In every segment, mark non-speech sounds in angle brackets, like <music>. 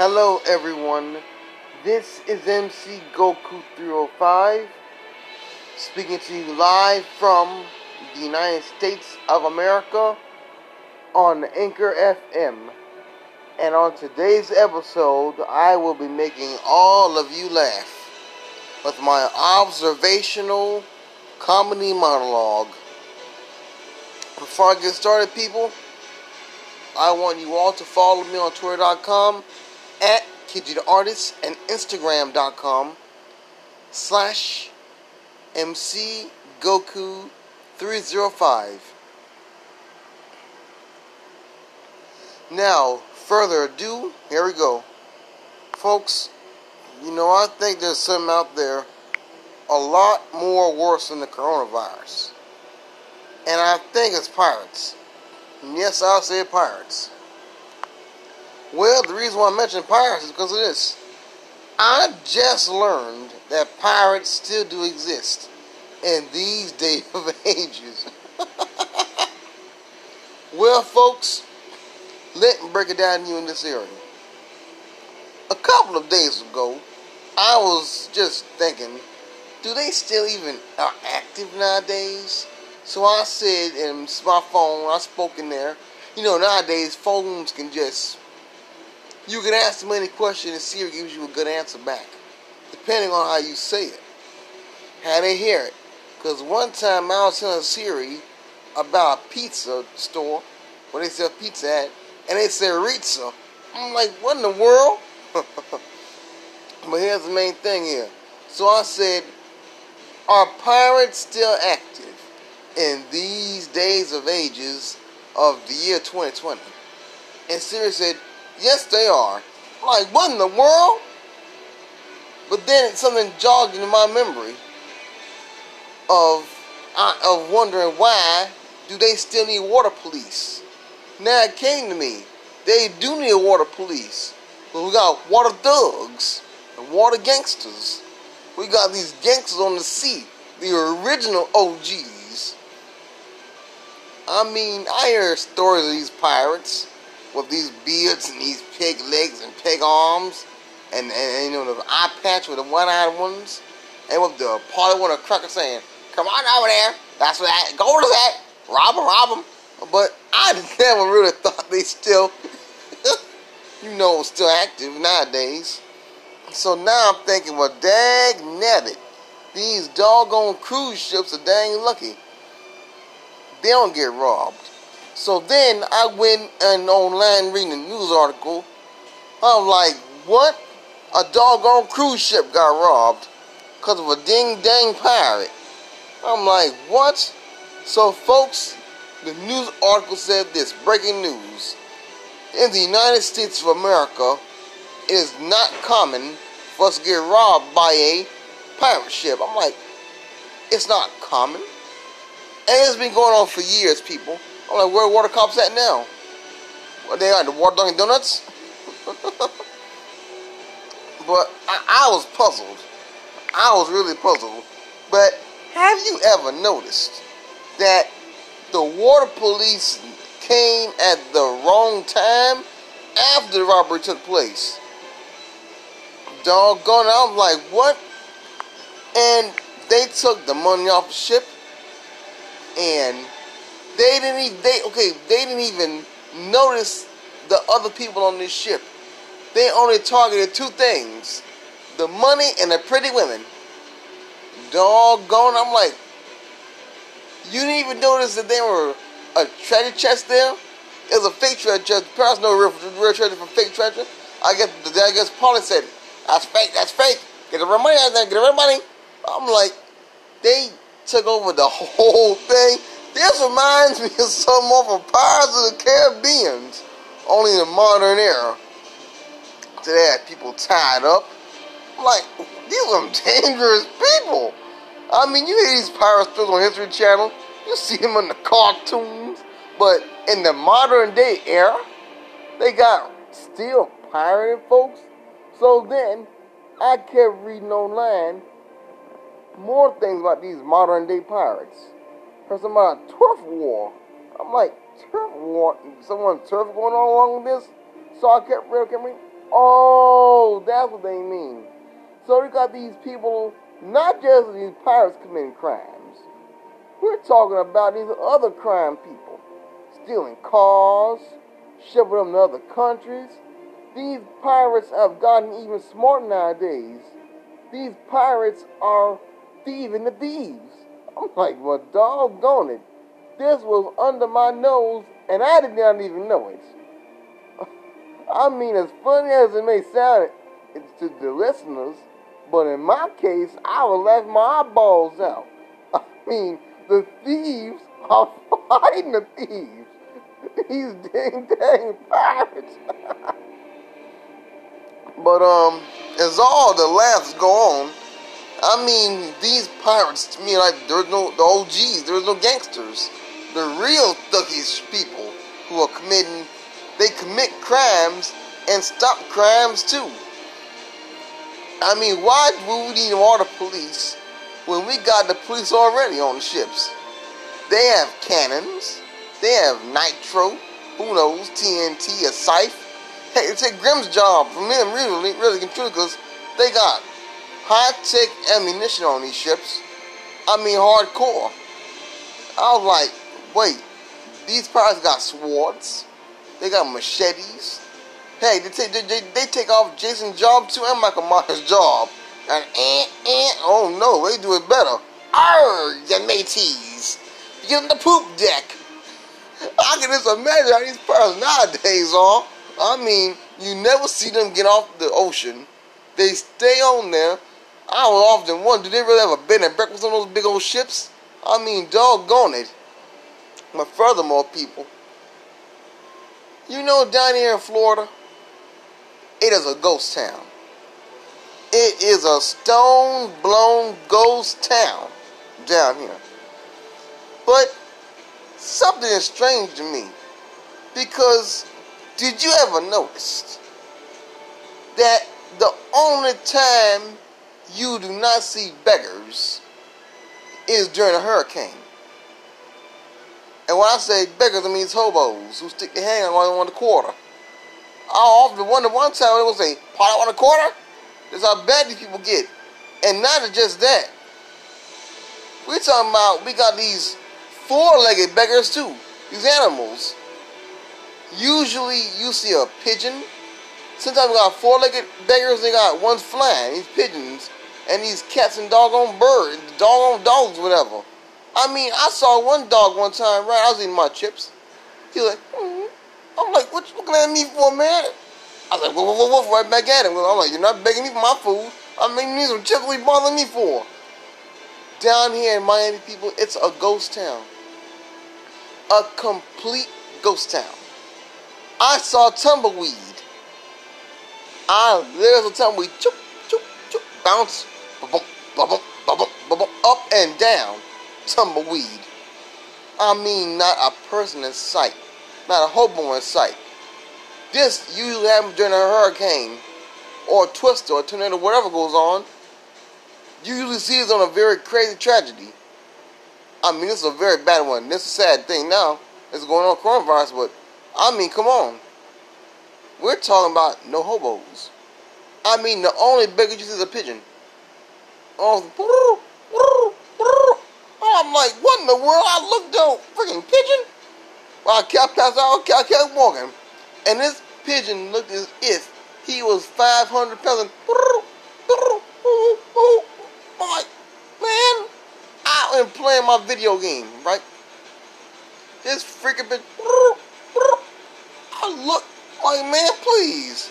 Hello, everyone. This is MC Goku 305 speaking to you live from the United States of America on Anchor FM. And on today's episode, I will be making all of you laugh with my observational comedy monologue. Before I get started, people, I want you all to follow me on Twitter.com at Artist and Instagram.com slash MC Goku 305. Now, further ado, here we go. Folks, you know, I think there's something out there a lot more worse than the coronavirus. And I think it's pirates. And yes, I'll say pirates. Well, the reason why I mentioned pirates is because of this. I just learned that pirates still do exist in these <laughs> day of ages. <laughs> well, folks, let me break it down to you in this area. A couple of days ago, I was just thinking, do they still even are active nowadays? So I said in my phone, I spoke in there. You know, nowadays phones can just you can ask them any question and Siri gives you a good answer back, depending on how you say it, how they hear it. Because one time I was telling Siri about a pizza store where they sell pizza at, and they said Ritza. I'm like, what in the world? <laughs> but here's the main thing here. So I said, are pirates still active in these days of ages of the year 2020? And Siri said, Yes, they are. Like, what in the world? But then something jogged into my memory of of wondering why do they still need water police? Now it came to me, they do need a water police, but we got water thugs and water gangsters. We got these gangsters on the sea, the original OGs. I mean, I hear stories of these pirates with these beards and these pig legs and pig arms, and, and, you know the eye patch with the one-eyed ones, and with the party with a cracker saying, "Come on over there, that's what I, go to that, rob them, rob them." But I <laughs> never really thought they still, <laughs> you know, still active nowadays. So now I'm thinking, well, dag nabbit, these doggone cruise ships are dang lucky. They don't get robbed. So then I went and online reading a news article. I'm like, what? A doggone cruise ship got robbed because of a ding dang pirate. I'm like, what? So, folks, the news article said this breaking news. In the United States of America, it is not common for us to get robbed by a pirate ship. I'm like, it's not common. And it's been going on for years, people. I'm like, where are water cops at now? What they are, the water Dunkin' Donuts? <laughs> but I, I was puzzled. I was really puzzled. But have you ever noticed that the water police came at the wrong time after the robbery took place? Doggone, I'm like, what? And they took the money off the ship and they didn't they okay, they didn't even notice the other people on this ship. They only targeted two things. The money and the pretty women. Doggone, I'm like, you didn't even notice that there were a treasure chest there? It was a fake treasure chest. No real, real treasure from fake treasure. I guess I guess Paulie said, that's fake, that's fake. Get the real money out there, get the real money. I'm like, they took over the <laughs> whole thing. This reminds <laughs> me of some of of Pirates of the Caribbean, only in the modern era. Today, had people tied up. Like, these are some dangerous people. I mean, you hear these pirate stories on History Channel. You see them in the cartoons. But in the modern day era, they got still pirating folks. So then, I kept reading online more things about these modern day pirates about a turf war. I'm like, turf war? Someone turf going on along with this? So I kept kept reading. Oh, that's what they mean. So you got these people, not just these pirates committing crimes. We're talking about these other crime people. Stealing cars, shipping them to other countries. These pirates have gotten even smarter nowadays. These pirates are thieving the thieves. I'm like, well, doggone it. This was under my nose, and I did not even know it. <laughs> I mean, as funny as it may sound to the listeners, but in my case, I would laugh my eyeballs out. <laughs> I mean, the thieves are <laughs> fighting the thieves. These dang dang pirates. but um, as all the laughs go on, I mean, these pirates to me like there's no the OGs, there's no gangsters. The real thuggish people who are committing they commit crimes and stop crimes too. I mean, why do we need more police when we got the police already on the ships? They have cannons, they have nitro, who knows, TNT, a scythe. Hey, it's a Grimm's job for them, really, really, truly, because they got high tech ammunition on these ships. I mean, hardcore. I was like, wait, these pirates got swords, they got machetes, Hey, they take, they, they, they take off Jason's job too and Michael Myers' job. And, and, and, oh no, they do it better. Arr, you mateys. Get on the poop deck. I can just imagine how these pirates nowadays are. I mean, you never see them get off the ocean. They stay on there. I often wonder, do they really have a bed and breakfast on those big old ships? I mean, doggone it. But furthermore, people, you know down here in Florida, it is a ghost town. It is a stone blown ghost town down here. But something is strange to me because did you ever notice that the only time you do not see beggars is during a hurricane? And when I say beggars, I mean hobos who stick their hand on one quarter. I often wonder one time it was a pot on a quarter. That's how bad these people get. And not just that. We're talking about we got these four-legged beggars too. These animals. Usually you see a pigeon. Sometimes we got four-legged beggars, they got one's flying, these pigeons, and these cats and doggone birds, doggone dogs, whatever. I mean, I saw one dog one time, right? I was eating my chips. He was like, mm-hmm. I'm like, what you looking at me for, man? I was like, woof, woof, woof, right back at him. I'm like, you're not begging me for my food. I mean, you need some chips. What you bothering me for? Down here in Miami, people, it's a ghost town. A complete ghost town. I saw tumbleweed. I there's a tumbleweed, choop, choop, choop, bounce, up and down, tumbleweed. I mean, not a person in sight not a hobo in sight. This usually happens during a hurricane or a twister or a tornado, whatever goes on. You usually see this on a very crazy tragedy. I mean, this is a very bad one. This is a sad thing now. It's going on coronavirus, but I mean, come on. We're talking about no hobos. I mean, the only beggar you see is a pigeon. Oh, I'm like, what in the world? I looked at freaking pigeon. I kept passing out, I kept walking. And this pigeon looked as if he was 500 pounds. I'm like, man, I am playing my video game, right? This freaking bitch. I look like, man, please.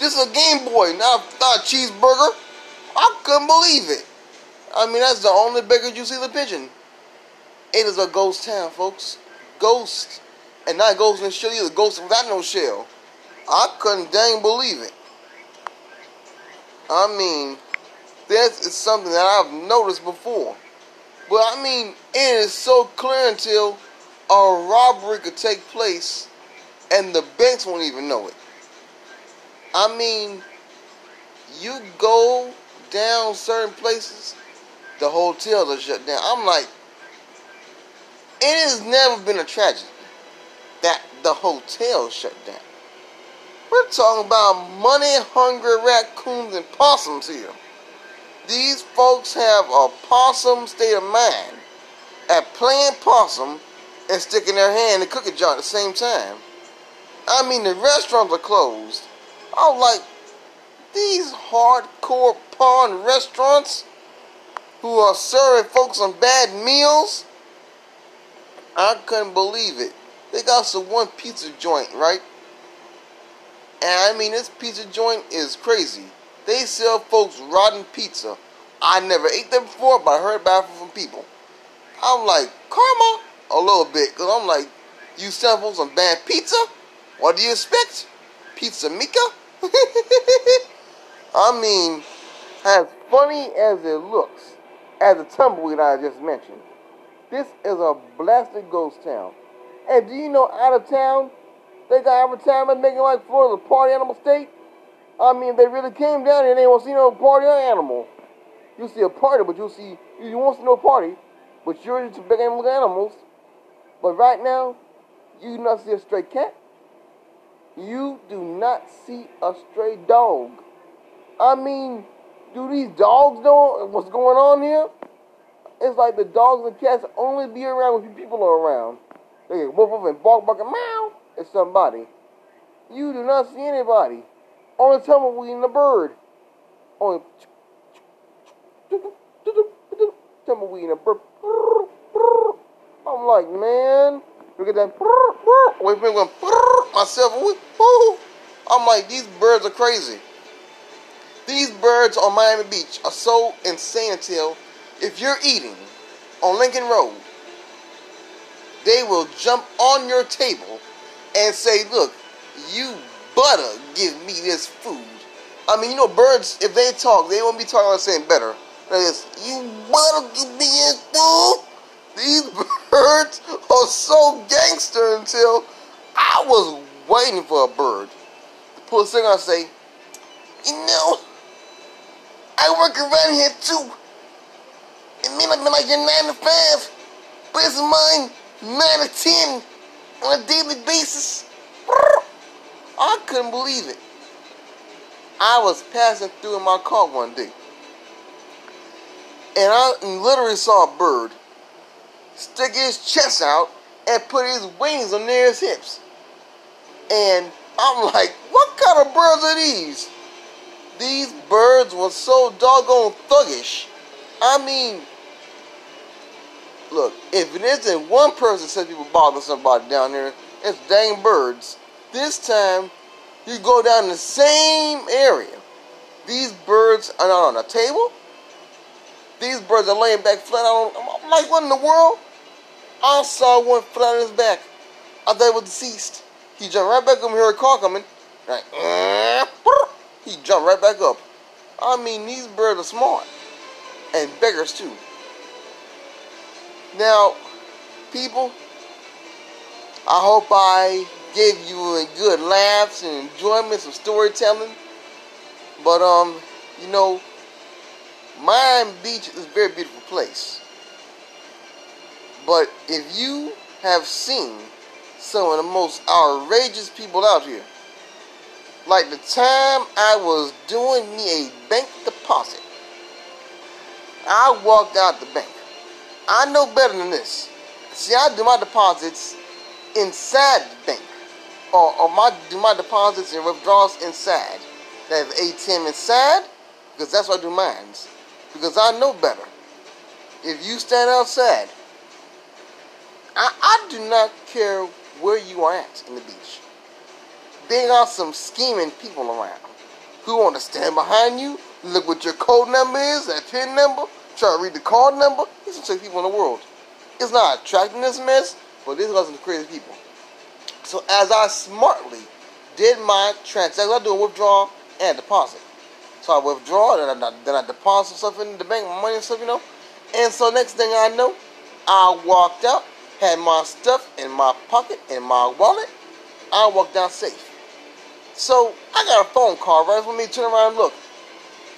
This is a Game Boy, not, not a cheeseburger. I couldn't believe it. I mean, that's the only beggar you see the pigeon. It is a ghost town, folks ghost, and not ghost in the shell either, ghost without no shell. I couldn't dang believe it. I mean, this is something that I've noticed before. But I mean, it is so clear until a robbery could take place and the banks won't even know it. I mean, you go down certain places, the hotels are shut down. I'm like, it has never been a tragedy that the hotel shut down. We're talking about money hungry raccoons and possums here. These folks have a possum state of mind at playing possum and sticking their hand in the cookie jar at the same time. I mean, the restaurants are closed. I was like, these hardcore pawn restaurants who are serving folks on bad meals? I couldn't believe it. They got some one pizza joint, right? And I mean, this pizza joint is crazy. They sell folks rotten pizza. I never ate them before, but I heard about it from people. I'm like, karma? A little bit, because I'm like, you sell folks some bad pizza? What do you expect? Pizza Mika? <laughs> I mean, as funny as it looks, as the tumbleweed I just mentioned, this is a blasted ghost town. And do you know out of town, they got advertisement making like Florida's a party animal state? I mean, they really came down here and they won't see no party animal. You see a party, but you'll see, you won't see no party, but you're into big animal animals. But right now, you do not see a stray cat. You do not see a stray dog. I mean, do these dogs know what's going on here? It's like the dogs and cats only be around when people are around. They get woof woof and bark bark and meow at somebody. You do not see anybody. Only tumbleweed and the bird. Only tumbleweed and a bird. I'm like, man, look at that. Wait for me, going myself. I'm like, these birds are crazy. These birds on Miami Beach are so insane until if you're eating on Lincoln Road, they will jump on your table and say, Look, you better give me this food. I mean, you know, birds, if they talk, they won't be talking about saying better. Is, you better give me this food. These <laughs> birds are so gangster until I was waiting for a bird to pull a cigar and say, You know, I work around here too. It may not be like your 9 to 5, but it's mine 9 to 10 on a daily basis. I couldn't believe it. I was passing through in my car one day. And I literally saw a bird stick his chest out and put his wings on near his hips. And I'm like, what kind of birds are these? These birds were so doggone thuggish. I mean, look, if it isn't one person says people bother somebody down there, it's dang birds. This time, you go down the same area. These birds are not on a table. These birds are laying back flat on. I'm like, what in the world? I saw one flat on his back. I thought it was deceased. He jumped right back and heard a car coming. Like, uh-huh. He jumped right back up. I mean, these birds are smart. And beggars too. Now, people, I hope I gave you a good laughs and enjoyment, some storytelling. But um, you know, Miami Beach is a very beautiful place. But if you have seen some of the most outrageous people out here, like the time I was doing me a bank deposit, I walked out the bank. I know better than this. See, I do my deposits inside the bank, or, or my do my deposits and withdrawals inside. Have ATM inside because that's what I do mines. Because I know better. If you stand outside, I, I do not care where you are at in the beach. There are some scheming people around who want to stand behind you, look what your code number is, that PIN number, try to read the card number. These are the people in the world. It's not attracting this mess, but these are some crazy people. So as I smartly did my transaction, I do a withdrawal and deposit. So I withdraw, then I, then I deposit stuff in the bank, my money and stuff, you know. And so next thing I know, I walked out, had my stuff in my pocket, in my wallet. I walked out safe. So I got a phone call right for me turn around and look.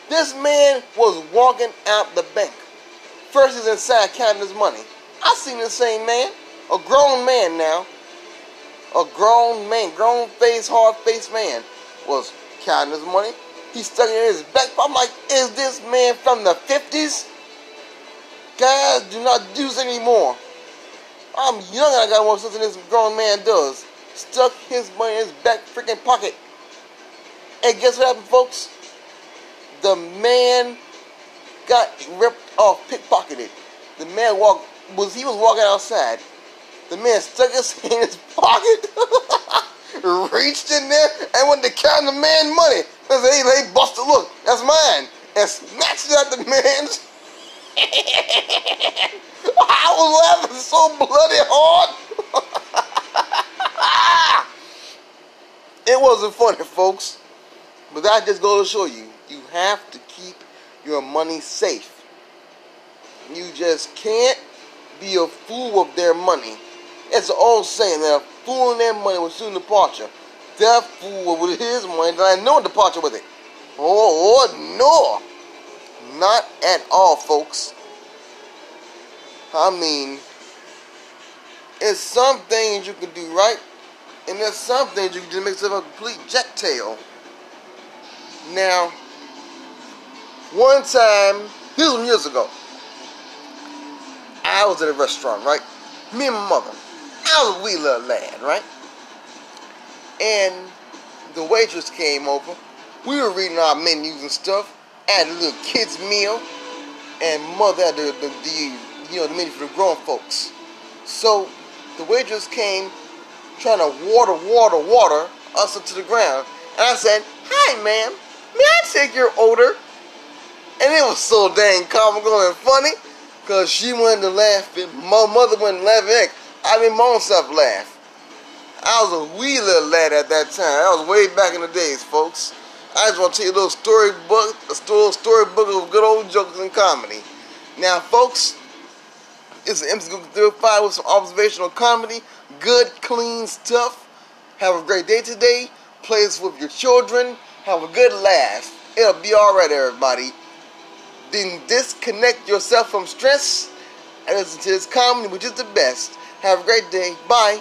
This man was walking out the bank. First he's inside counting his money. I seen the same man, a grown man now, a grown man, grown face, hard faced man. was counting his money. He stuck it in his back pocket. I'm like, is this man from the 50s? Guys do not do this anymore. I'm young and I got more sense than this grown man does. Stuck his money in his back freaking pocket. And guess what happened, folks? The man got ripped off, pickpocketed. The man walked was he was walking outside. The man stuck his <laughs> hand in his pocket, <laughs> reached in there, and went to count the man money. I said, hey, hey, Buster, look, that's mine. And snatched it at the <laughs> man's I was laughing so bloody hard. it wasn't funny, folks. But that just goes to show you, you have to keep your money safe. You just can't be a fool with their money. It's an old saying that a fool in their money will soon departure. That fool with his money, that I know departure with it. Oh, oh no. Not at all, folks. I mean, it's some things you can do right, and there's some things you can just make yourself a complete jack tail. Now, one time, this was years ago, I was at a restaurant, right? Me and my mother. I was a wee little lad, right? And the waitress came over. We were reading our menus and stuff. I had a little kid's meal. And mother had the, the, the you know, the menu for the grown folks. So the waitress came trying to water, water, water us into the ground. And I said, Hi, ma'am. I take your order? And it was so dang comical and funny. Cause she wanted to laugh and my mother wasn't laughing. I mean my self laugh. I was a wee little lad at that time. That was way back in the days, folks. I just want to tell you a little story book, a story, story book of good old jokes and comedy. Now, folks, it's an MC Goku 305 with some observational comedy, good, clean stuff. Have a great day today. Play this with your children. Have a good laugh. It'll be alright, everybody then disconnect yourself from stress and listen to this comedy, which is the best. Have a great day. Bye.